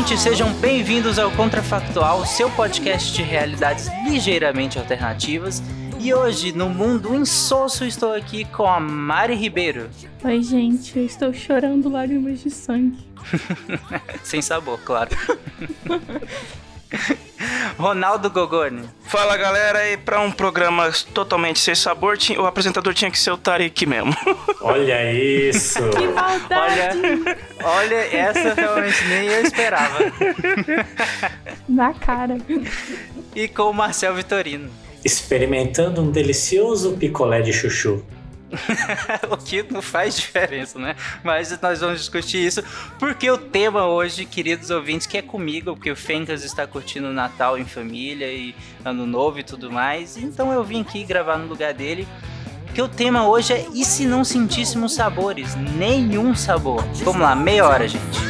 ouvintes, sejam bem-vindos ao Contrafactual, seu podcast de realidades ligeiramente alternativas. E hoje, no mundo insosso, estou aqui com a Mari Ribeiro. Oi, gente, eu estou chorando lágrimas de sangue. Sem sabor, claro. Ronaldo Gogoni. Fala galera, e para um programa totalmente sem sabor, o apresentador tinha que ser o Tarek mesmo. Olha isso! Que maldade! Olha, olha, essa realmente nem eu esperava. Na cara. E com o Marcel Vitorino. Experimentando um delicioso picolé de chuchu. o que não faz diferença, né? Mas nós vamos discutir isso porque o tema hoje, queridos ouvintes, que é comigo, porque o Fencas está curtindo o Natal em família e Ano Novo e tudo mais. Então eu vim aqui gravar no lugar dele. Porque o tema hoje é e se não sentíssemos sabores? Nenhum sabor. Vamos lá, meia hora, gente.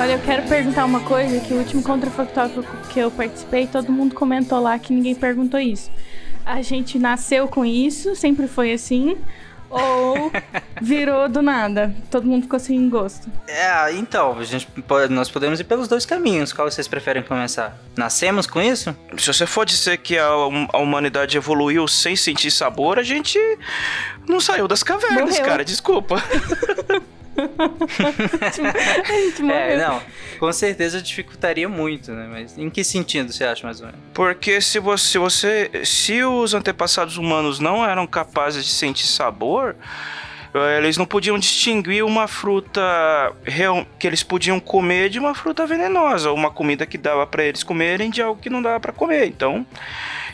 Olha, eu quero perguntar uma coisa que o último contrafactual que eu participei, todo mundo comentou lá que ninguém perguntou isso. A gente nasceu com isso, sempre foi assim, ou virou do nada? Todo mundo ficou sem gosto. É, então, a gente pode, nós podemos ir pelos dois caminhos. Qual vocês preferem começar? Nascemos com isso? Se você for dizer que a, a humanidade evoluiu sem sentir sabor, a gente não saiu das cavernas, Morreu. cara. Desculpa. a gente morreu. É, não. Com certeza dificultaria muito, né? Mas em que sentido você acha mais ou menos? Porque se você, se você. Se os antepassados humanos não eram capazes de sentir sabor. eh, Eles não podiam distinguir uma fruta real- que eles podiam comer de uma fruta venenosa, ou uma comida que dava para eles comerem de algo que não dava para comer. Então,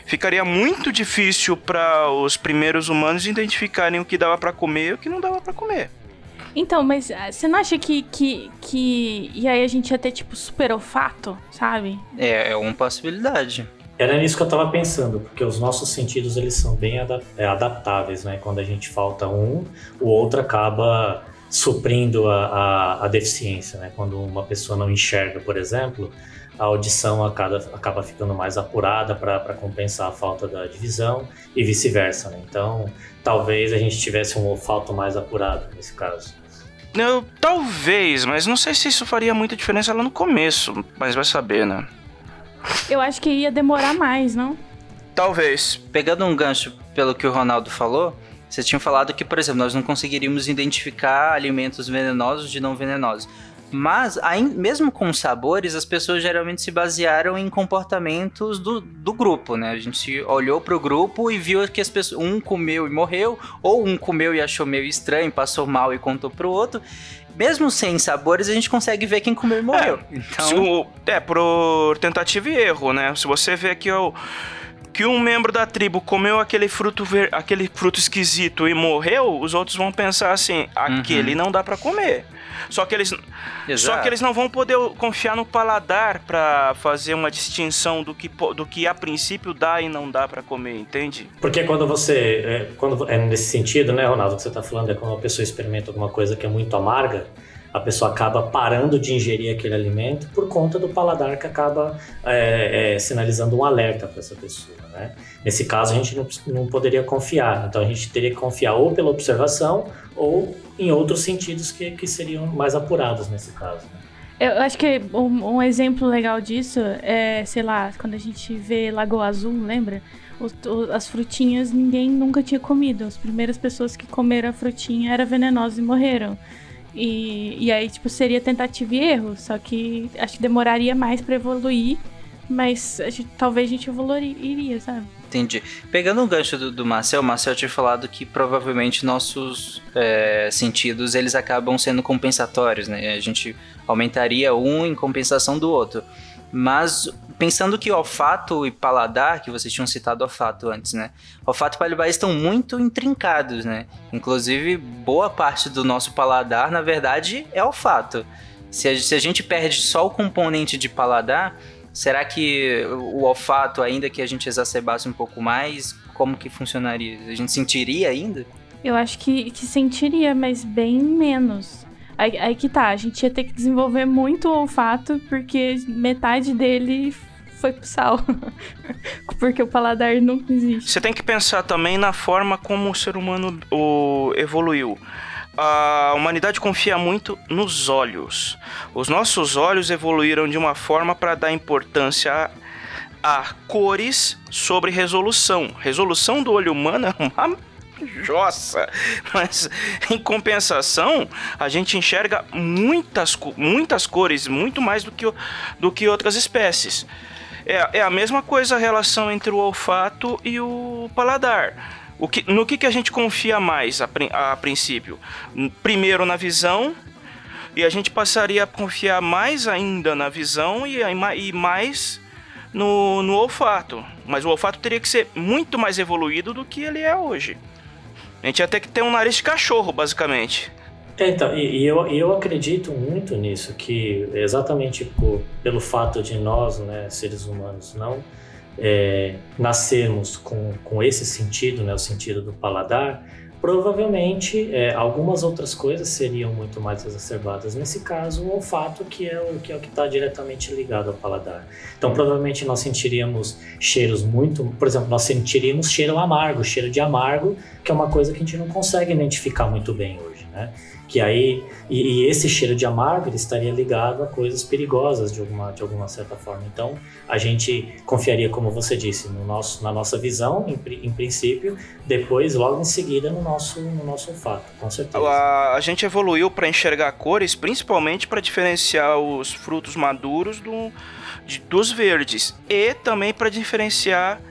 ficaria muito difícil para os primeiros humanos identificarem o que dava para comer e o que não dava para comer. Então, mas ah, você não acha que, que, que. E aí a gente ia ter, tipo, super olfato, sabe? É, é uma possibilidade. Era nisso que eu tava pensando, porque os nossos sentidos eles são bem é, adaptáveis, né? Quando a gente falta um, o outro acaba suprindo a, a, a deficiência, né? Quando uma pessoa não enxerga, por exemplo, a audição acaba, acaba ficando mais apurada para compensar a falta da divisão e vice-versa, né? Então, talvez a gente tivesse um olfato mais apurado nesse caso. Eu, talvez, mas não sei se isso faria muita diferença lá no começo, mas vai saber, né? Eu acho que ia demorar mais, não? Talvez. Pegando um gancho pelo que o Ronaldo falou, você tinha falado que, por exemplo, nós não conseguiríamos identificar alimentos venenosos de não venenosos. Mas, ain- mesmo com sabores, as pessoas geralmente se basearam em comportamentos do, do grupo, né? A gente olhou pro grupo e viu que as pessoas, um comeu e morreu, ou um comeu e achou meio estranho, passou mal e contou pro outro. Mesmo sem sabores, a gente consegue ver quem comeu e morreu. Se Então, o- é, por tentativa e erro, né? Se você vê que, o, que um membro da tribo comeu aquele fruto, ver, aquele fruto esquisito e morreu, os outros vão pensar assim: aquele não dá pra comer. Só que eles, só Exato. que eles não vão poder confiar no paladar pra fazer uma distinção do que, do que a princípio dá e não dá pra comer, entende? Porque quando você. É, quando, é nesse sentido, né, Ronaldo, que você está falando, é quando uma pessoa experimenta alguma coisa que é muito amarga, a pessoa acaba parando de ingerir aquele alimento por conta do paladar que acaba é, é, sinalizando um alerta para essa pessoa. Né? Nesse caso, a gente não, não poderia confiar, então a gente teria que confiar ou pela observação ou em outros sentidos que, que seriam mais apurados nesse caso. né? Eu acho que um, um exemplo legal disso é, sei lá, quando a gente vê Lagoa Azul, lembra? As frutinhas ninguém nunca tinha comido. As primeiras pessoas que comeram a frutinha eram venenosas e morreram. E, e aí, tipo, seria tentativa e erro. Só que acho que demoraria mais pra evoluir. Mas a gente- talvez a gente evoluiria, sabe? Entendi. Pegando um gancho do, do Marcel, o Marcel tinha falado que provavelmente nossos é, sentidos eles acabam sendo compensatórios, né? A gente aumentaria um em compensação do outro. Mas pensando que olfato e paladar, que vocês tinham citado olfato antes, né? Olfato e paladar estão muito intrincados, né? Inclusive, boa parte do nosso paladar, na verdade, é olfato. Se a, se a gente perde só o componente de paladar, será que o olfato, ainda que a gente exacerbasse um pouco mais, como que funcionaria? A gente sentiria ainda? Eu acho que, que sentiria, mas bem menos. Aí, aí que tá, a gente ia ter que desenvolver muito o olfato, porque metade dele foi pro sal. porque o paladar não existe. Você tem que pensar também na forma como o ser humano o, evoluiu. A humanidade confia muito nos olhos. Os nossos olhos evoluíram de uma forma para dar importância a, a cores sobre resolução. Resolução do olho humano é uma jossa, mas em compensação a gente enxerga muitas, muitas cores, muito mais do que, do que outras espécies. É, é a mesma coisa a relação entre o olfato e o paladar. O que, no que, que a gente confia mais a, a princípio? Primeiro na visão, e a gente passaria a confiar mais ainda na visão e, e mais no, no olfato. Mas o olfato teria que ser muito mais evoluído do que ele é hoje. A gente ia ter que ter um nariz de cachorro, basicamente. É, Então, e, e eu, eu acredito muito nisso, que exatamente por, pelo fato de nós, né, seres humanos, não é, nascermos com, com esse sentido, né, o sentido do paladar, provavelmente é, algumas outras coisas seriam muito mais exacerbadas. Nesse caso, o olfato, que é o que é está diretamente ligado ao paladar. Então, provavelmente nós sentiríamos cheiros muito, por exemplo, nós sentiríamos cheiro amargo, cheiro de amargo, que é uma coisa que a gente não consegue identificar muito bem hoje, né? Que aí e, e esse cheiro de amargo estaria ligado a coisas perigosas de alguma de alguma certa forma. Então, a gente confiaria, como você disse, no nosso na nossa visão, em, em princípio, depois logo em seguida no nosso no nosso olfato, com certeza. A, a gente evoluiu para enxergar cores, principalmente para diferenciar os frutos maduros do, de- dos verdes e também para diferenciar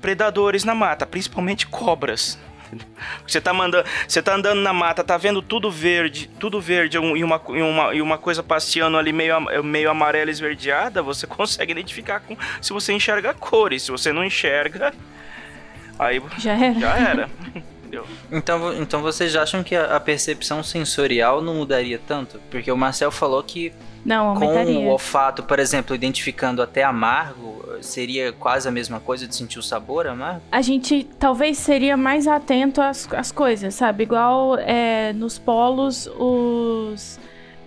predadores na mata, principalmente cobras. Você tá, mandando, você tá andando na mata, tá vendo tudo verde, tudo verde um- e uma, e uma, e uma coisa passeando ali meio, meio amarela esverdeada, você consegue identificar com, se você enxerga cores. Se você não enxerga, aí Já era. já era. Então, então vocês acham que a, a percepção sensorial não mudaria tanto? Porque o Marcel falou que Não, com aumentaria. o olfato, por exemplo, identificando até amargo, seria quase a mesma coisa de sentir o sabor amargo? a gente talvez seria mais atento às, às coisas, sabe? Igual é, nos polos, os.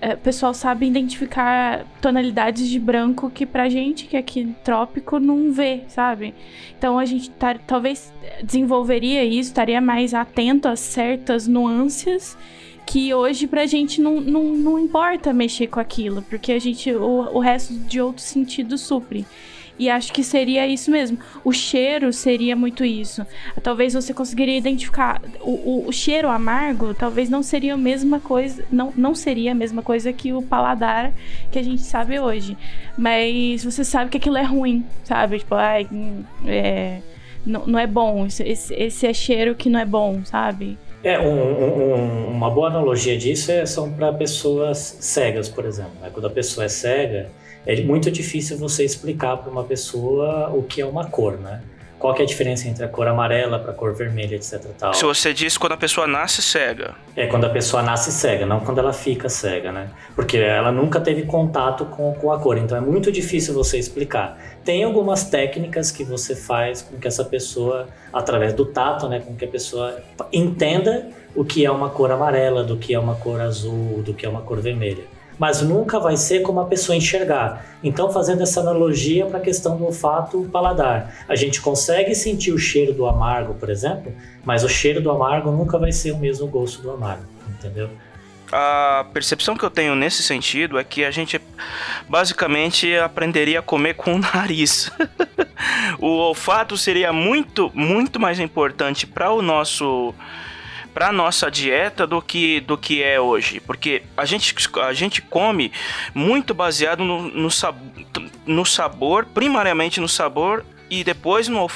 é, o pessoal sabe identificar tonalidades de branco que pra gente, que é aqui trópico, não vê, sabe? Então a gente tá- talvez desenvolveria isso, estaria mais atento a certas nuances que hoje pra gente não, não, não importa mexer com aquilo, porque a gente, o, o resto de outros sentidos supre. E acho que seria isso mesmo. O cheiro seria muito isso. Talvez você conseguiria identificar o, o, o cheiro amargo, talvez não seria a mesma coisa, não, não seria a mesma coisa que o paladar que a gente sabe hoje. Mas você sabe que aquilo é ruim, sabe? Tipo, ai, hum, é, não, não é bom. Esse, esse, esse é cheiro que não é bom, sabe? É, um- um- um- uma boa analogia disso é, são para pessoas cegas, por exemplo. né? Quando a pessoa é cega, é muito difícil você explicar para uma pessoa o que é uma cor, né? Qual que é a diferença entre a cor amarela para a cor vermelha, etc. Tal. Se você diz quando a pessoa nasce cega. É quando a pessoa nasce cega, não quando ela fica cega, né? Porque ela nunca teve contato com, com a cor, então é muito difícil você explicar. Tem algumas técnicas que você faz com que essa pessoa, através do tato, né, com que a pessoa entenda o que é uma cor amarela, do que é uma cor azul, do que é uma cor vermelha. Mas nunca vai ser como a pessoa enxergar. Então, fazendo essa analogia para a questão do olfato paladar, a gente consegue sentir o cheiro do amargo, por exemplo, mas o cheiro do amargo nunca vai ser o mesmo gosto do amargo, entendeu? A percepção que eu tenho nesse sentido é que a gente basicamente aprenderia a comer com o nariz. o olfato seria muito, muito mais importante para o nosso para nossa dieta do que do que é hoje, porque a gente, a gente come muito baseado no, no, sab, no sabor, primariamente no sabor e depois no,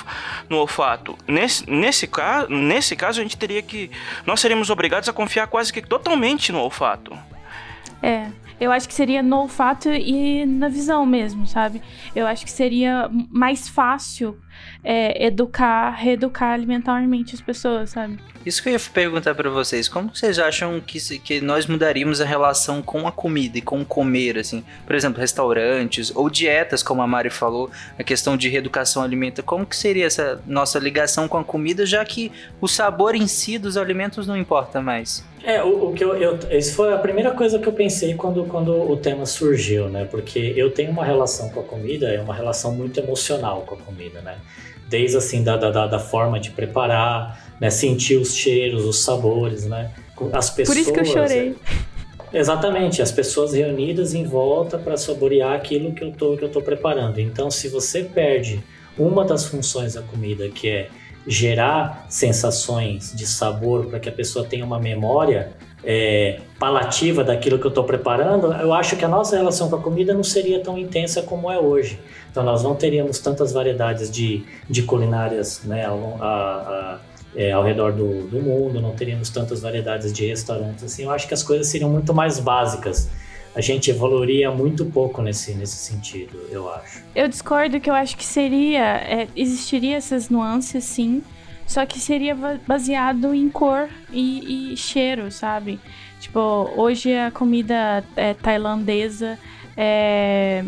no olfato. Nesse, nesse, caso, nesse caso, a gente teria que. Nós seríamos obrigados a confiar quase que totalmente no olfato. É. Eu acho que seria no olfato e na visão mesmo, sabe? Eu acho que seria mais fácil é, educar, reeducar alimentarmente as pessoas, sabe? Isso que eu ia perguntar para vocês, como vocês acham que, que nós mudaríamos a relação com a comida e com comer, assim? Por exemplo, restaurantes ou dietas, como a Mari falou, a questão de reeducação alimentar, como que seria essa nossa ligação com a comida, já que o sabor em si dos alimentos não importa mais? É, o, o que eu, eu, Isso foi a primeira coisa que eu pensei quando, quando o tema surgiu, né? Porque eu tenho uma relação com a comida, é uma relação muito emocional com a comida, né? Desde assim, da, da, da forma de preparar, né? Sentir os cheiros, os sabores, né? As pessoas. Por isso que eu chorei. É, exatamente, as pessoas reunidas em volta para saborear aquilo que eu tô, que eu tô preparando. Então, se você perde uma das funções da comida, que é gerar sensações de sabor para que a pessoa tenha uma memória é, palativa daquilo que eu estou preparando, eu acho que a nossa relação com a comida não seria tão intensa como é hoje. Então nós não teríamos tantas variedades de, de culinárias né, ao, a, a, é, ao redor do, do mundo, não teríamos tantas variedades de restaurantes. Assim, eu acho que as coisas seriam muito mais básicas a gente evoluiria muito pouco nesse, nesse sentido, eu acho. Eu discordo que eu acho que seria. É, existiria essas nuances, sim. Só que seria baseado em cor e, e cheiro, sabe? Tipo, hoje a comida é, tailandesa é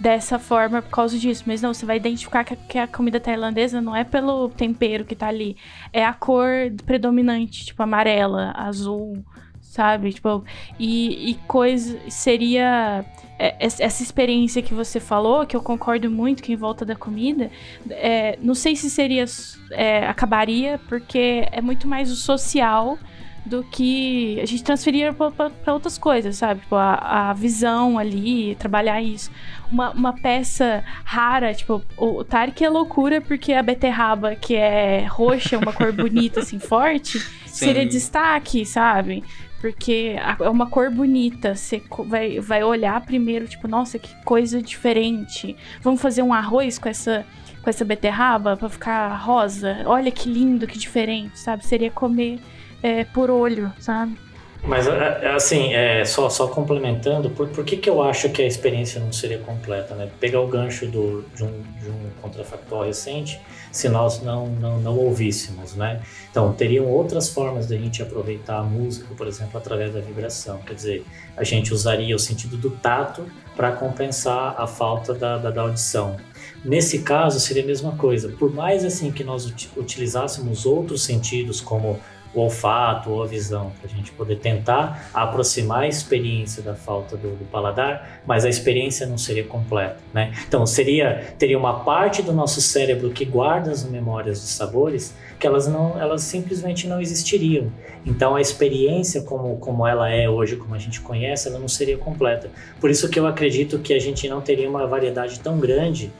dessa forma por causa disso. Mas não, você vai identificar que a, comida tailandesa não é pelo tempero que tá ali. É a cor predominante, tipo amarela, azul, sabe? Tipo, e, e coisa seria é, essa experiência que você falou, que eu concordo muito que em volta da comida, é, não sei se seria é, acabaria porque é muito mais o social do que a gente transferir para outras coisas, sabe? Tipo, a, a, visão ali, trabalhar isso. Uma, uma peça rara, tipo, o, o Tarek é loucura porque a beterraba, que é roxa, uma cor bonita, assim, forte, Sim. seria destaque, sabe? Porque é uma cor bonita. Você vai, vai olhar primeiro, tipo, nossa, que coisa diferente. Vamos fazer um arroz com essa, com essa beterraba para ficar rosa. Olha que lindo, que diferente, sabe? Seria comer é, por olho, sabe? Mas, é, é, assim, é, só, só complementando, por, por que, que eu acho que a experiência não seria completa? Né? Pegar o gancho do, de, um, de um contrafactual recente, se nós não, não, não ouvíssemos, né? Então, teriam outras formas de a gente aproveitar a música, por exemplo, através da vibração. Quer dizer, a gente usaria o sentido do tato para compensar a falta da, da, da, audição. Nesse caso, seria a mesma coisa. Por mais assim que nós utilizássemos outros sentidos, como o olfato ou a visão, para a gente poder tentar aproximar a experiência da falta do, do, paladar, mas a experiência não seria completa, né? Então seria teria uma parte do nosso cérebro que guarda as memórias dos sabores que elas não elas simplesmente não existiriam. Então a experiência como como ela é hoje, como a gente conhece, ela não seria completa. Por isso que eu acredito que a gente não teria uma variedade tão grande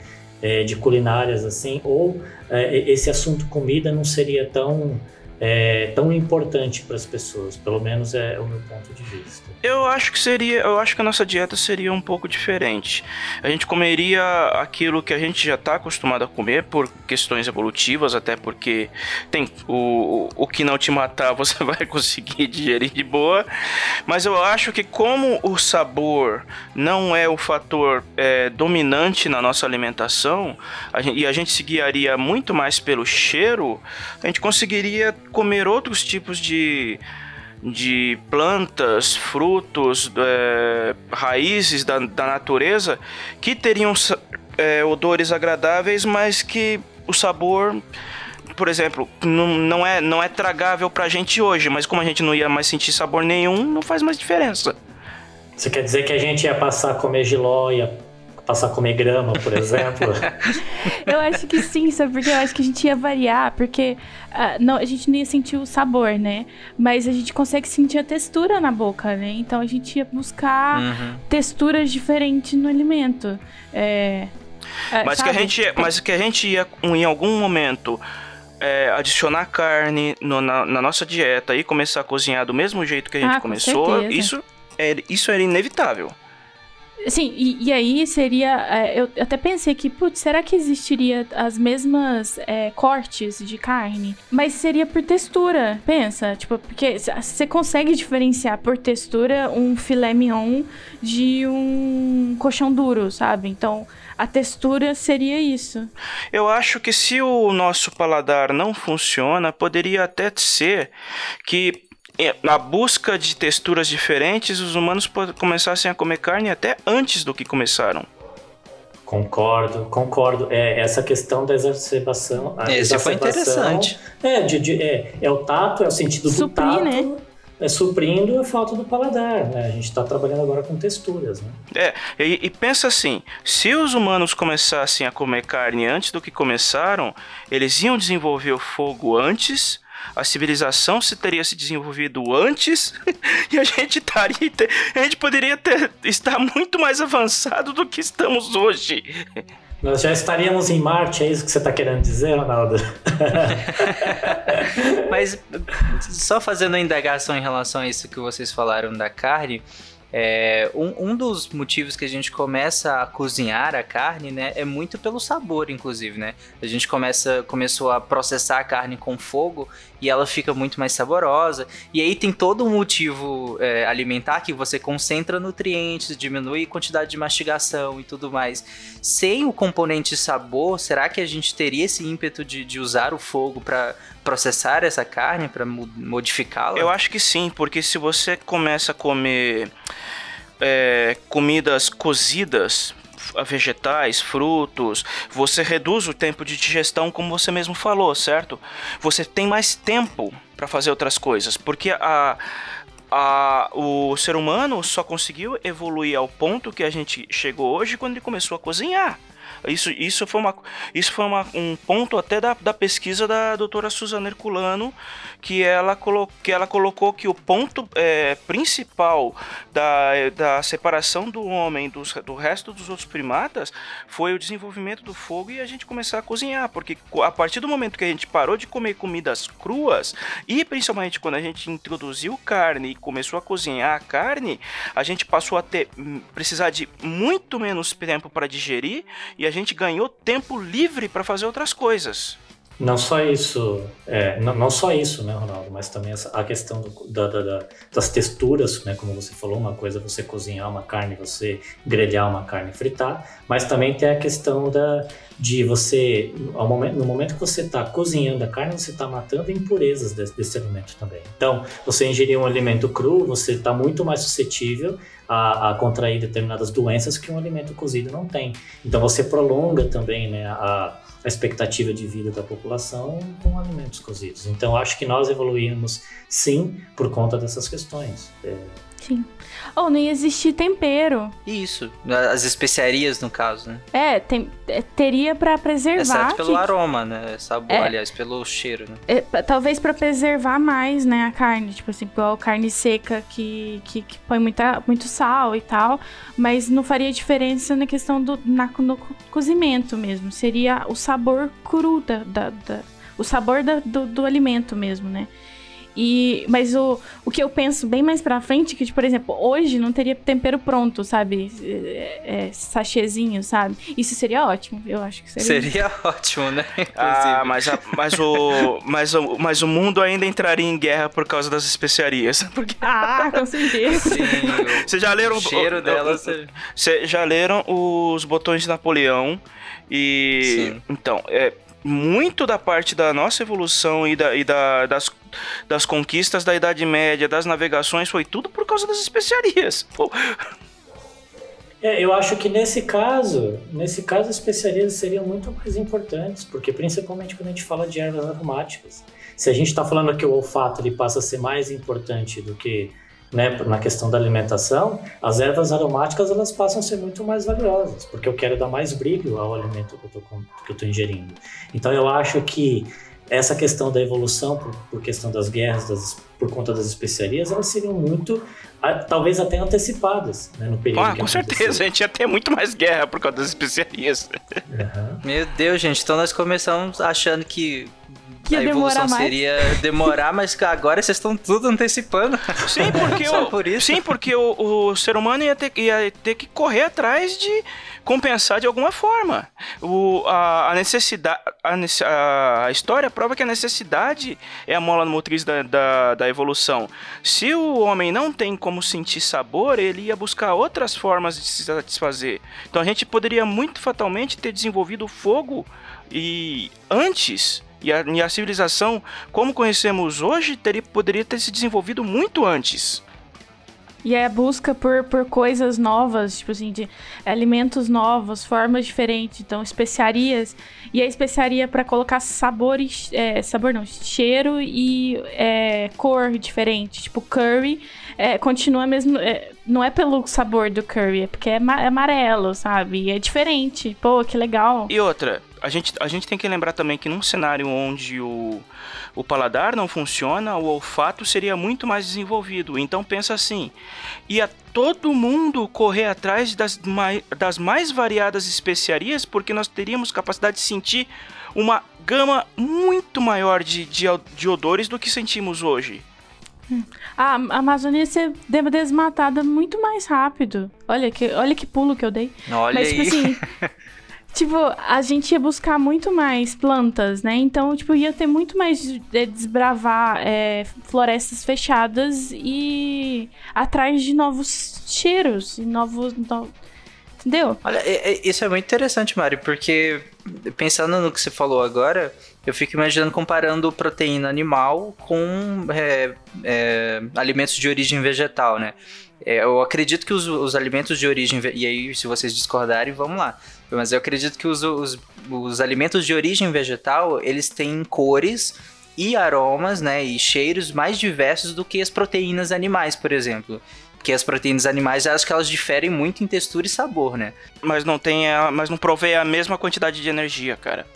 é, de culinárias assim, ou é, esse assunto comida não seria tão é, tão importante para as pessoas, pelo menos é o meu ponto de vista. Eu acho que seria, eu acho que a nossa dieta seria um pouco diferente. A gente comeria aquilo que a gente já está acostumado a comer por questões evolutivas, até porque tem o, o que não te matar você vai conseguir digerir de boa. Mas eu acho que como o sabor não é o fator é, dominante na nossa alimentação a gente, e a gente se guiaria muito mais pelo cheiro, a gente conseguiria comer outros tipos de de plantas, frutos, é, raízes da, da, natureza que teriam é, odores agradáveis, mas que o sabor, por exemplo, não, não, é, não é tragável pra gente hoje, mas como a gente não ia mais sentir sabor nenhum, não faz mais diferença. Você quer dizer que a gente ia passar a comer giló, ia passar a comer grama, por exemplo. eu acho que sim, sabe? Porque eu acho que a gente ia variar, porque uh, não, a gente não ia sentir o sabor, né? Mas a gente consegue sentir a textura na boca, né? Então a gente ia buscar uhum. texturas diferentes no alimento. É, é, mas, que a gente, mas que a gente ia, em algum momento, é, adicionar carne no, na, na, nossa dieta e começar a cozinhar do mesmo jeito que a gente ah, começou, isso, é, isso era inevitável. Sim, e, e aí seria. É, eu até pensei que, putz, será que existiria as mesmas é, cortes de carne? Mas seria por textura, pensa. Tipo, porque você consegue diferenciar por textura um filé mignon de um colchão duro, sabe? Então, a textura seria isso. Eu acho que se o nosso paladar não funciona, poderia até ser que na busca de texturas diferentes, os humanos começassem a comer carne até antes do que começaram. Concordo, concordo. É, essa questão da exacerbação. Esse foi interessante. É, de, de, é, é o tato, é o sentido Suprir, do tato. Né? É, suprindo a falta do paladar, né? A gente está trabalhando agora com texturas, né? É, e, e, pensa assim, se os humanos começassem a comer carne antes do que começaram, eles iam desenvolver o fogo antes, a civilização se teria se desenvolvido antes e a gente estaria a gente poderia ter, estar muito mais avançado do que estamos hoje. Nós já estaríamos em Marte, é isso que você está querendo dizer, Ronaldo? Mas só fazendo uma indagação em relação a isso que vocês falaram da carne, é, um, um, dos motivos que a gente começa a cozinhar a carne, né, é muito pelo sabor, inclusive, né? A gente começa, começou a processar a carne com fogo e ela fica muito mais saborosa. E aí tem todo um motivo é, alimentar que você concentra nutrientes, diminui a quantidade de mastigação e tudo mais. Sem o componente sabor, será que a gente teria esse ímpeto de, de usar o fogo para processar essa carne, para modificá-la? Eu acho que sim, porque se você começa a comer é, comidas cozidas, vegetais, frutos, você reduz o tempo de digestão, como você mesmo falou, certo? Você tem mais tempo para fazer outras coisas, porque a, a, o ser humano só conseguiu evoluir ao ponto que a gente chegou hoje quando ele começou a cozinhar. Isso, isso foi, uma, isso foi uma, um ponto até da, da pesquisa da doutora Suzana Herculano, que ela, colo, que ela colocou que o ponto é, principal da, da separação do homem dos, do resto dos outros primatas foi o desenvolvimento do fogo e a gente começar a cozinhar, porque a partir do momento que a gente parou de comer comidas cruas e principalmente quando a gente introduziu carne e começou a cozinhar a carne, a gente passou a ter hum, precisar de muito menos tempo para digerir e a gente ganhou tempo livre para fazer outras coisas. Não só isso, é, não, não, só isso, né, Ronaldo, mas também essa, a questão do, da, da, das texturas, né, como você falou, uma coisa é você cozinhar uma carne, você grelhar uma carne, fritar, mas também tem a questão da, de você, ao momento, no momento que você está cozinhando a carne, você está matando impurezas desse, desse, alimento também. Então, você ingerir um alimento cru, você está muito mais suscetível a, a, contrair determinadas doenças que um alimento cozido não tem. Então, você prolonga também né, a a expectativa de vida da população com alimentos cozidos. Então, acho que nós evoluímos sim por conta dessas questões. É... Ou não ia existir tempero. Isso, as especiarias no caso, né? É, tem, é, teria para preservar. Exceto pelo que... aroma, né? Sabor, é, aliás, pelo cheiro, né? É, talvez para preservar mais, né, a carne, tipo assim, igual carne seca que, que, que, põe muita, muito sal e tal, mas não faria diferença na questão do na, no cozimento mesmo. Seria o sabor cru da, da, da o sabor da, do, do alimento mesmo, né? E, mas o, o que eu penso bem mais pra frente, que, tipo, por exemplo, hoje não teria tempero pronto, sabe? É, é, sachêzinho, sabe? Isso seria ótimo, eu acho que seria. Seria ótimo, né? Ah, mas, a, mas, o, mas, o, mas o mundo ainda entraria em guerra por causa das especiarias. Porque... Ah, com certeza. Vocês já leram o cheiro delas? Vocês já leram os botões de Napoleão? E. Sim. Então, é, muito da parte da nossa evolução e, da, e da, das, das conquistas da Idade Média, das navegações, foi tudo por causa das especiarias. Pô. É, eu acho que nesse caso, nesse caso as especiarias seriam muito mais importantes, porque principalmente quando a gente fala de ervas aromáticas. Se a gente está falando que o olfato ele passa a ser mais importante do que né, na questão da alimentação, as ervas aromáticas elas passam a ser muito mais valiosas, porque eu quero dar mais brilho ao alimento que eu estou ingerindo. Então eu acho que essa questão da evolução, por, por questão das guerras, das, por conta das especiarias, elas seriam muito, talvez até antecipadas né, no período. Ah, com certeza, a gente ia ter muito mais guerra por causa das especiarias. Uhum. Meu Deus, gente, então nós começamos achando que que a evolução seria demorar, mas agora vocês estão tudo antecipando. Sim, porque, o, por isso. Sim, porque o, o ser humano ia ter, ia ter que correr atrás de compensar de alguma forma. O, a, a necessidade. A, a, história prova que a necessidade é a mola motriz da, da, da evolução. Se o homem não tem como sentir sabor, ele ia buscar outras formas de se satisfazer. Então a gente poderia muito fatalmente ter desenvolvido o fogo e antes e a, e a civilização, como conhecemos hoje, teria, poderia ter se desenvolvido muito antes. E é a busca por, por coisas novas, tipo assim, de alimentos novos, formas diferentes, então especiarias. E a especiaria para colocar sabores, é, sabor não, cheiro e é, cor diferente. Tipo, curry é, continua mesmo. É, não é pelo sabor do curry, é porque é, é amarelo, sabe? E é diferente. Pô, que legal. E outra, a gente, a gente tem que lembrar também que num cenário onde o, o paladar não funciona, o olfato seria muito mais desenvolvido. Então pensa assim, ia todo mundo correr atrás das mais, das mais variadas especiarias, porque nós teríamos capacidade de sentir uma gama muito maior de, de, de odores do que sentimos hoje. A Amazônia ia ser desmatada muito mais rápido. Olha que, olha que pulo que eu dei. Olha Mas, tipo aí. assim, Tipo, a gente ia buscar muito mais plantas, né? Então, tipo, ia ter muito mais de desbravar é, florestas fechadas e atrás de novos cheiros, novos. No... Entendeu? Olha, é, é, isso é muito interessante, Mari, porque pensando no que você falou agora, eu fico imaginando comparando proteína animal com é, é, alimentos de origem vegetal, né? É, eu acredito que os, os alimentos de origem. E aí, se vocês discordarem, vamos lá. Mas eu acredito que os, os, os alimentos de origem vegetal, eles têm cores e aromas, né, e cheiros mais diversos do que as proteínas animais, por exemplo. Porque as proteínas animais, acho que elas diferem muito em textura e sabor, né? Mas não tem, a, mas não provê a mesma quantidade de energia, cara.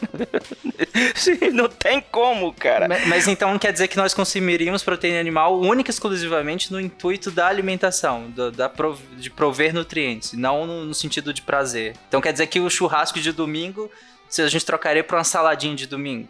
Sim, não tem como, cara. Mas, mas, então quer dizer que nós consumiríamos proteína animal única e exclusivamente no intuito da alimentação, do, da prov, de prover nutrientes, não no, no sentido de prazer. Então quer dizer que o churrasco de domingo se a gente trocaria para uma saladinha de domingo,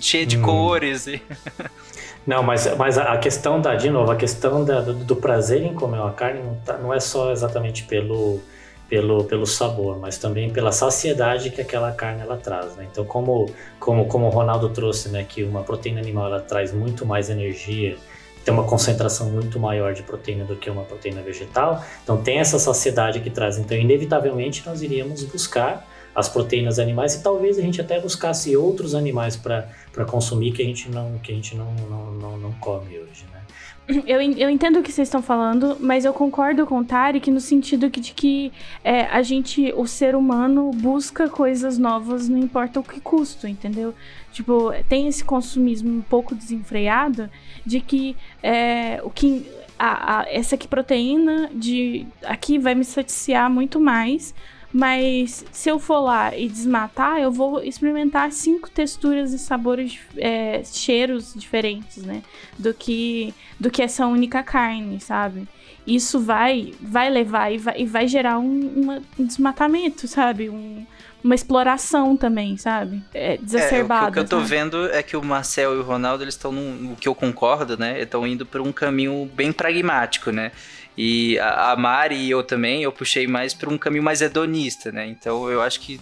cheia de hum. cores e Não, mas, mas a questão da, de novo, a questão da, do, do, prazer em comer uma carne não, tá, não é só exatamente pelo, pelo, pelo sabor, mas também pela saciedade que aquela carne ela traz, né? Então, como, como, como o Ronaldo trouxe, né, que uma proteína animal ela traz muito mais energia, tem uma concentração muito maior de proteína do que uma proteína vegetal, então tem essa saciedade que traz. Então, inevitavelmente, nós iríamos buscar as proteínas animais e talvez a gente até buscasse outros animais para consumir que a gente não que a gente não, não, não, não come hoje, né? Eu, eu entendo o que vocês estão falando, mas eu concordo com o Tarek no sentido de que é, a gente, o ser humano, busca coisas novas, não importa o que custa, entendeu? Tipo, tem esse consumismo um pouco desenfreado de que é, o que a, a, essa aqui proteína de aqui vai me saciar muito mais mas se eu for lá e desmatar, eu vou experimentar cinco texturas e sabores, é, cheiros diferentes, né? Do que, do que essa única carne, sabe? Isso vai, vai levar e vai, e vai gerar um, uma, um desmatamento, sabe? Um, uma exploração também, sabe? É, exacerbada. É, o, que, eu tô sabe? vendo é que o Marcel e o Ronaldo, eles estão. O que eu concordo, né? Estão indo por um caminho bem pragmático, né? E a, Mari e eu também, eu puxei mais para um caminho mais hedonista, né? Então eu acho que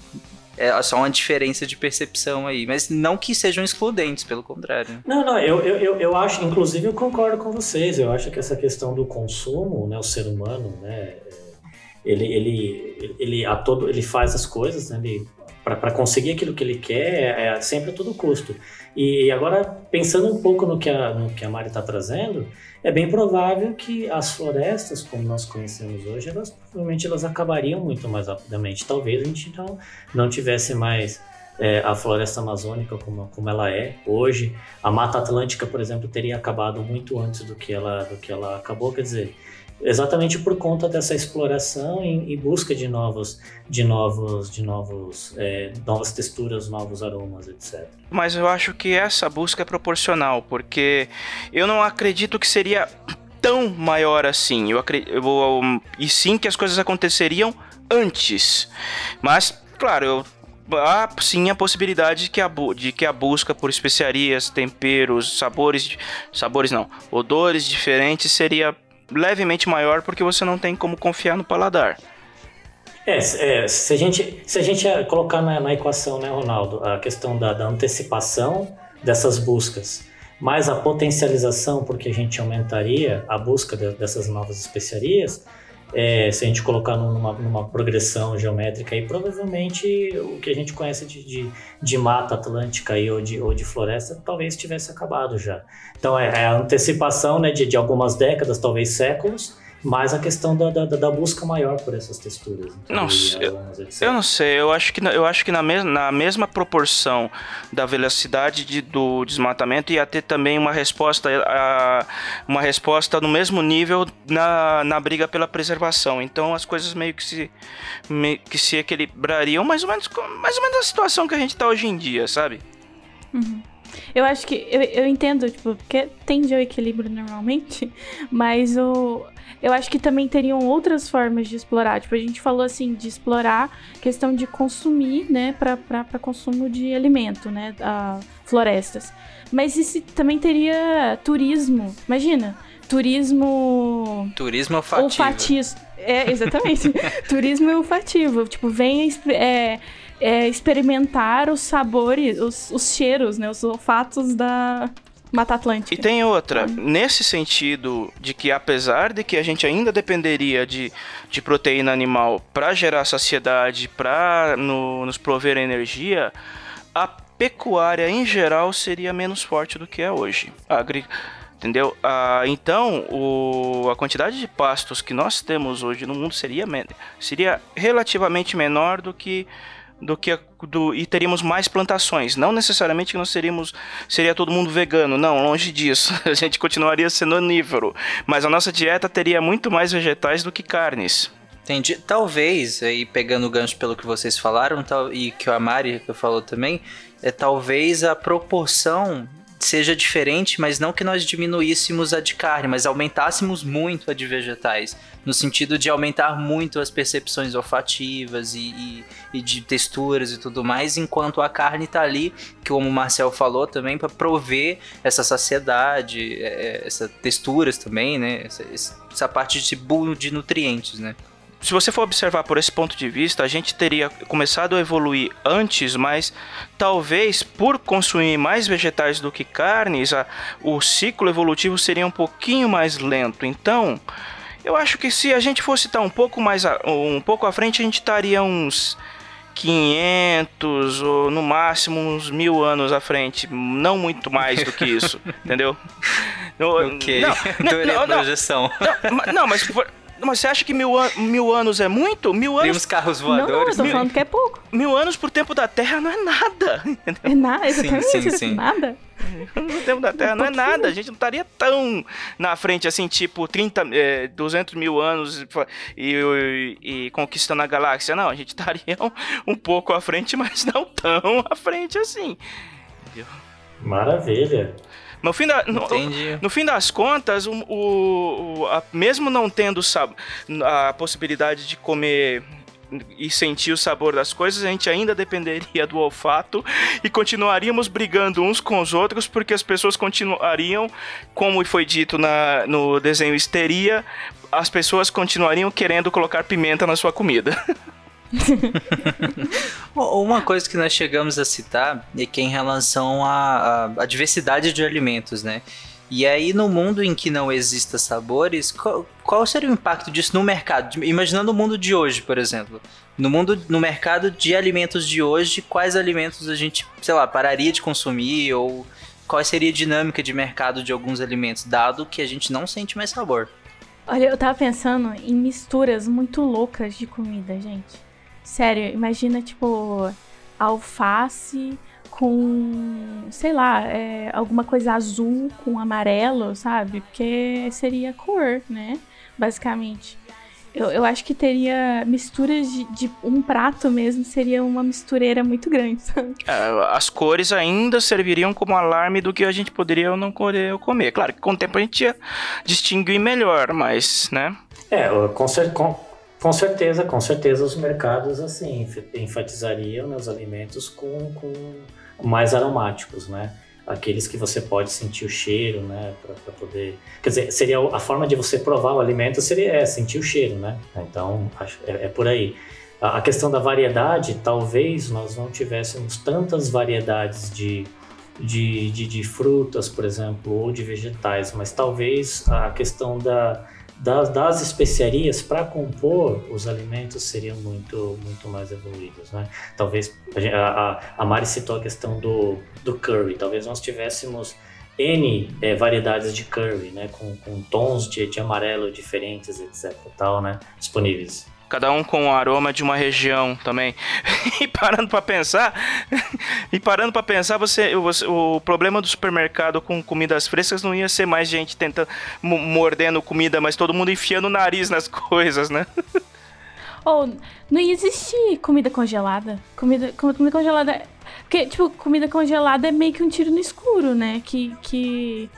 é só uma diferença de percepção aí. Mas não que sejam excludentes, pelo contrário. Não, não, eu, eu, eu acho, inclusive eu concordo com vocês. Eu acho que essa questão do consumo, né, o ser humano, né, ele, ele, ele, a todo, ele faz as coisas, né, para conseguir aquilo que ele quer, é, é sempre a todo custo. E agora, pensando um pouco no que a, no que a Mari está trazendo, é bem provável que as florestas, como nós conhecemos hoje, elas provavelmente elas acabariam muito mais rapidamente. Talvez a gente não, não tivesse mais é, a floresta amazônica como, como ela é hoje. A Mata Atlântica, por exemplo, teria acabado muito antes do que ela, do que ela acabou. Quer dizer, exatamente por conta dessa exploração em busca de novos, de novos, de novos, é, novas texturas, novos aromas, etc. Mas eu acho que essa busca é proporcional, porque eu não acredito que seria tão maior assim. Eu acredito, eu, e sim que as coisas aconteceriam antes. Mas, claro, eu há sim a possibilidade de que a, de que a busca por especiarias, temperos, sabores, sabores não, odores diferentes seria levemente maior porque você não tem como confiar no paladar. É, é se, a gente, se a gente colocar na, na equação, né, Ronaldo, a questão da, da antecipação dessas buscas, mais a potencialização, porque a gente aumentaria a busca de, dessas novas especiarias, é, se a gente colocar numa, numa, progressão geométrica aí, provavelmente o que a gente conhece de, de, de mata atlântica aí, ou, de, ou de floresta talvez tivesse acabado já. Então é, é a antecipação né, de, de algumas décadas, talvez séculos, mais a questão da, da, da, busca maior por essas texturas. Não, eu, eu, não sei, eu acho que, eu acho que na, mes na mesma proporção da velocidade de, do desmatamento ia ter também uma resposta, a, uma resposta no mesmo nível na, na briga pela preservação. Então as coisas meio que se, meio que se equilibrariam mais ou menos, mais ou menos a situação que a gente está hoje em dia, sabe? Uhum. Eu acho que eu, eu entendo, tipo, porque tende ao equilíbrio normalmente, mas o, eu acho que também teriam outras formas de explorar. Tipo, a gente falou assim, de explorar questão de consumir, né, para consumo de alimento, né, a, florestas. Mas isso também teria turismo. Imagina, turismo. Turismo olfativo. olfativo. É, exatamente. turismo olfativo. Tipo, vem é, é, experimentar os sabores, os, os cheiros, né? Os olfatos da, Mata Atlântica. E tem outra, nesse sentido de que apesar de que a gente ainda dependeria de, de proteína animal para gerar saciedade, para no, nos prover energia, a pecuária em geral seria menos forte do que é hoje. A agri entendeu? Ah, então, o, a quantidade de pastos que nós temos hoje no mundo seria, seria relativamente menor do que do que do, e teríamos mais plantações. Não necessariamente que nós seríamos seria todo mundo vegano, não, longe disso. A gente continuaria sendo onívoro, mas a nossa dieta teria muito mais vegetais do que carnes. Entendi. Talvez, aí pegando o gancho pelo que vocês falaram, tal, e que a Mari falou também, é talvez a proporção seja diferente, mas não que nós diminuíssemos a de carne, mas aumentássemos muito a de vegetais, no sentido de aumentar muito as percepções olfativas e, e, e de texturas e tudo mais, enquanto a carne está ali, como o Marcel falou também, para prover essa saciedade, é, é, essas texturas também, né? Essa, essa parte de de nutrientes, né? Se você for observar por esse ponto de vista, a gente teria começado a evoluir antes, mas talvez por consumir mais vegetais do que carnes, a, o ciclo evolutivo seria um pouquinho mais lento. Então, eu acho que se a gente fosse estar um pouco mais a, um pouco à frente, a gente estaria uns 500 ou no máximo uns mil anos à frente, não muito mais do que isso, entendeu? ok, não, não, não, projeção. Não, não, mas mas você acha que mil, an mil anos é muito? Mil anos. Temos carros voadores. Não, não, eu tô falando que é pouco. Mil anos por tempo da Terra não é nada. Entendeu? É nada, exatamente. Sim, sim, sim. Nada. No tempo da Terra um não é nada. A gente não estaria tão na frente assim, tipo, 30, é, 200 mil anos e, e, e, conquistando a galáxia. Não, a gente estaria um, um pouco à frente, mas não tão à frente assim. Entendeu? Maravilha. No fim, da, no, no, fim das contas, o, o a, mesmo não tendo a possibilidade de comer e sentir o sabor das coisas, a gente ainda dependeria do olfato e continuaríamos brigando uns com os outros, porque as pessoas continuariam, como foi dito na, no desenho Histeria, as pessoas continuariam querendo colocar pimenta na sua comida. Uma coisa que nós chegamos a citar é que é em relação à, à, à diversidade de alimentos, né? E aí, no mundo em que não exista sabores, qual, qual, seria o impacto disso no mercado? Imaginando o mundo de hoje, por exemplo. No mundo, no mercado de alimentos de hoje, quais alimentos a gente, sei lá, pararia de consumir? Ou qual seria a dinâmica de mercado de alguns alimentos, dado que a gente não sente mais sabor? Olha, eu tava pensando em misturas muito loucas de comida, gente. Sério, imagina, tipo, alface com, sei lá, é, alguma coisa azul com amarelo, sabe? Porque seria cor, né? Basicamente. Eu, eu acho que teria misturas de, de um prato mesmo, seria uma mistureira muito grande, sabe? É, as cores ainda serviriam como alarme do que a gente poderia ou não poder comer. Claro que com o tempo a gente ia distinguir melhor, mas, né? É, com, cer com, certeza, com certeza os mercados assim enf- enfatizariam né, os alimentos com, com mais aromáticos, né? Aqueles que você pode sentir o cheiro, né? Para poder. Quer dizer, seria a forma de você provar o alimento seria é, sentir o cheiro, né? Então, acho, é, é por aí. A, a questão da variedade, talvez nós não tivéssemos tantas variedades de, de, de, de frutas, por exemplo, ou de vegetais, mas talvez a questão da, das, das especiarias para compor os alimentos seriam muito, muito mais evoluídos, né? Talvez a, a, a- Mari citou a questão do, do curry. Talvez nós tivéssemos N eh, variedades de curry, né? Com, com tons de, de amarelo diferentes, etc. Tal, né? Disponíveis. Cada um com o aroma de uma região também. E parando pra pensar, e parando para pensar, você, você- o problema do supermercado com comidas frescas não ia ser mais gente tentando mo- mordendo comida, mas todo mundo enfiando o nariz nas coisas, né? Ou não ia existir comida congelada. Comida, comida congelada. Porque, tipo, comida congelada é meio que um tiro no escuro, né? Que. que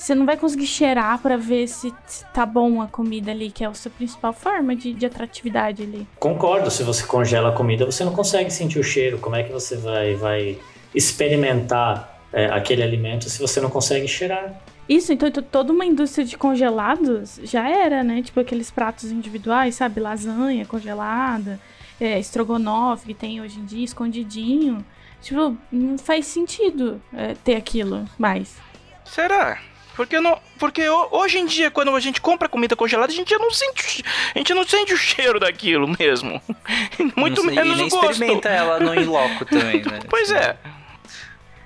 você não vai conseguir cheirar pra ver se, se tá bom a comida ali, que é a sua principal forma de, de atratividade ali. Concordo, se você congela a comida, você não consegue sentir o cheiro. Como é que você vai, vai experimentar eh, aquele alimento se você não consegue cheirar? Isso, então to- toda uma indústria de congelados já era, né? Tipo aqueles pratos individuais, sabe? Lasanha congelada, é, estrogonofe que tem hoje em dia, escondidinho. Tipo, não faz sentido é, ter aquilo mais. Será? Porque, não, porque ho- hoje em dia, quando a gente compra comida congelada, a gente já não sente, a gente não sente o cheiro daquilo mesmo. Muito Não sei, menos e nem o gosto. experimenta ela no in-loco também, né? Pois é.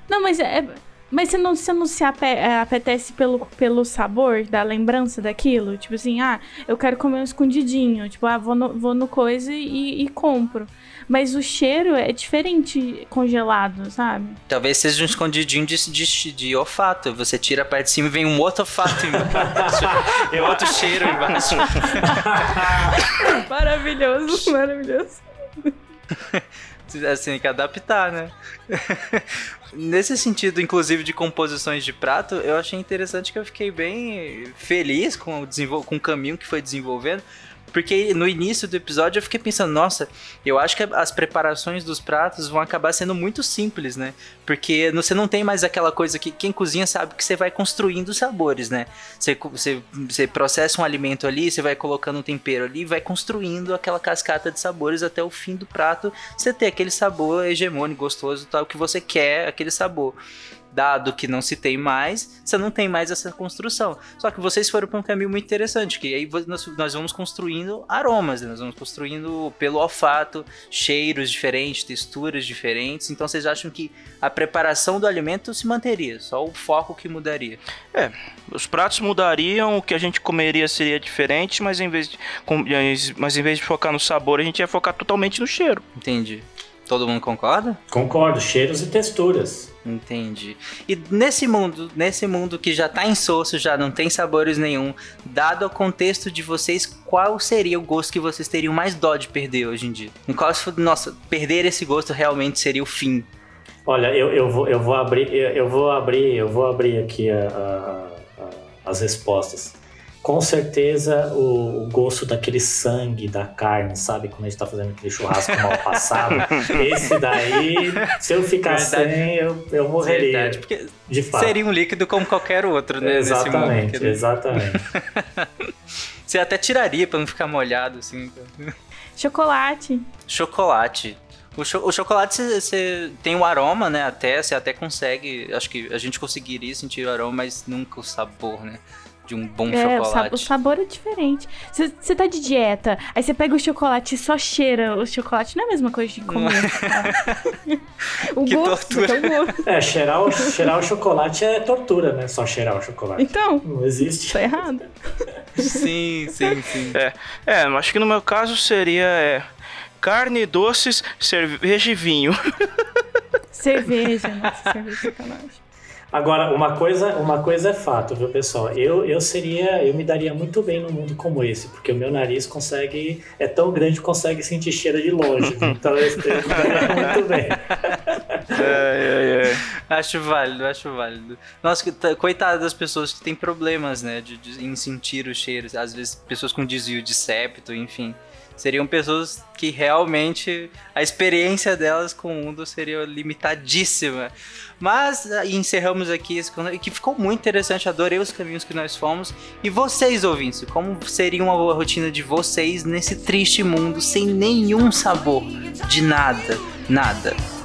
Não, mas é. Mas você não, você não se ape- é, apetece pelo, pelo sabor da lembrança daquilo? Tipo assim, ah, eu quero comer um escondidinho. Tipo, ah, vou no, vou no coisa e, e compro. Mas o cheiro é diferente congelado, sabe? Talvez seja um escondidinho de, de, de olfato. Você tira a parte de cima e vem um outro olfato embaixo. e outro cheiro embaixo. maravilhoso, maravilhoso. Assim, tem que adaptar, né? Nesse sentido, inclusive, de composições de prato, eu achei interessante que eu fiquei bem feliz com o, com o caminho que foi desenvolvendo. Porque no início do episódio eu fiquei pensando, nossa, eu acho que as preparações dos pratos vão acabar sendo muito simples, né? Porque você não tem mais aquela coisa que quem cozinha sabe que você vai construindo sabores, né? Você, você, você processa um alimento ali, você vai colocando um tempero ali, vai construindo aquela cascata de sabores até o fim do prato, você ter aquele sabor hegemônico, gostoso, tal, que você quer, aquele sabor. Dado que não se tem mais, você não tem mais essa construção. Só que vocês foram para um caminho muito interessante, que aí nós, nós vamos construindo aromas, né? nós vamos construindo pelo olfato, cheiros diferentes, texturas diferentes. Então vocês acham que a preparação do alimento se manteria, só o foco que mudaria. Os pratos mudariam, o que a gente comeria seria diferente, mas em vez de, mas em vez de focar no sabor, a gente ia focar totalmente no cheiro. Entendi. Todo mundo concorda? Concordo, cheiros e texturas. Entendi. E nesse mundo, nesse mundo que já tá insosso, já não tem sabores nenhum, dado o contexto de vocês, qual seria o gosto que vocês teriam mais dó de perder hoje em dia? Em qual, nossa, perder esse gosto realmente seria o fim. Olha, eu, eu, vou, eu vou abrir, eu, eu vou abrir, eu vou abrir aqui a- a- a- as respostas. Com certeza o, o gosto daquele sangue da carne, sabe? Quando a gente tá fazendo aquele churrasco mal passado. Esse daí, se eu ficar Verdade. sem, eu, eu morreria. Verdade, porque de fato. seria um líquido como qualquer outro, né? mundo, exatamente, não- exatamente. Você até tiraria pra não ficar molhado, assim. Chocolate. Chocolate. O, cho- o chocolate você tem o aroma, né? Até, você até consegue. Acho que a gente conseguiria sentir o aroma, mas nunca o sabor, né? De um bom É, o, sa- chocolate. o sabor é diferente. Você tá de dieta, aí você pega o chocolate e só cheira o chocolate. Não é a mesma coisa de comer. o Que gosto tortura. é o gosto. É, cheirar o, cheirar o chocolate é tortura, né? Só cheirar o chocolate. Então, Não existe. tá errado. Sim, sim, sim. É, eu acho que no meu caso seria é, carne, doces, cerveja e vinho. Cerveja, nossa, cerveja é sacanagem. Agora, uma coisa, uma coisa é fato, viu, pessoal? Eu, eu seria, eu me daria muito bem num mundo como esse, porque o meu nariz consegue, é tão grande que consegue sentir cheiro de longe. Então eu, eu me daria muito bem. É, é, é. Acho válido, acho válido. Nossa, que tá- coitado das pessoas que têm problemas, né, de, de- em sentir os cheiros. Às vezes, pessoas com desvio de septo, enfim. Seriam pessoas que realmente a experiência delas com o mundo seria limitadíssima. Mas ah, encerramos aqui esse que ficou muito interessante. Adorei os caminhos que nós fomos. E vocês, ouvintes, como seria uma boa rotina de vocês nesse triste mundo sem nenhum sabor de nada? Nada.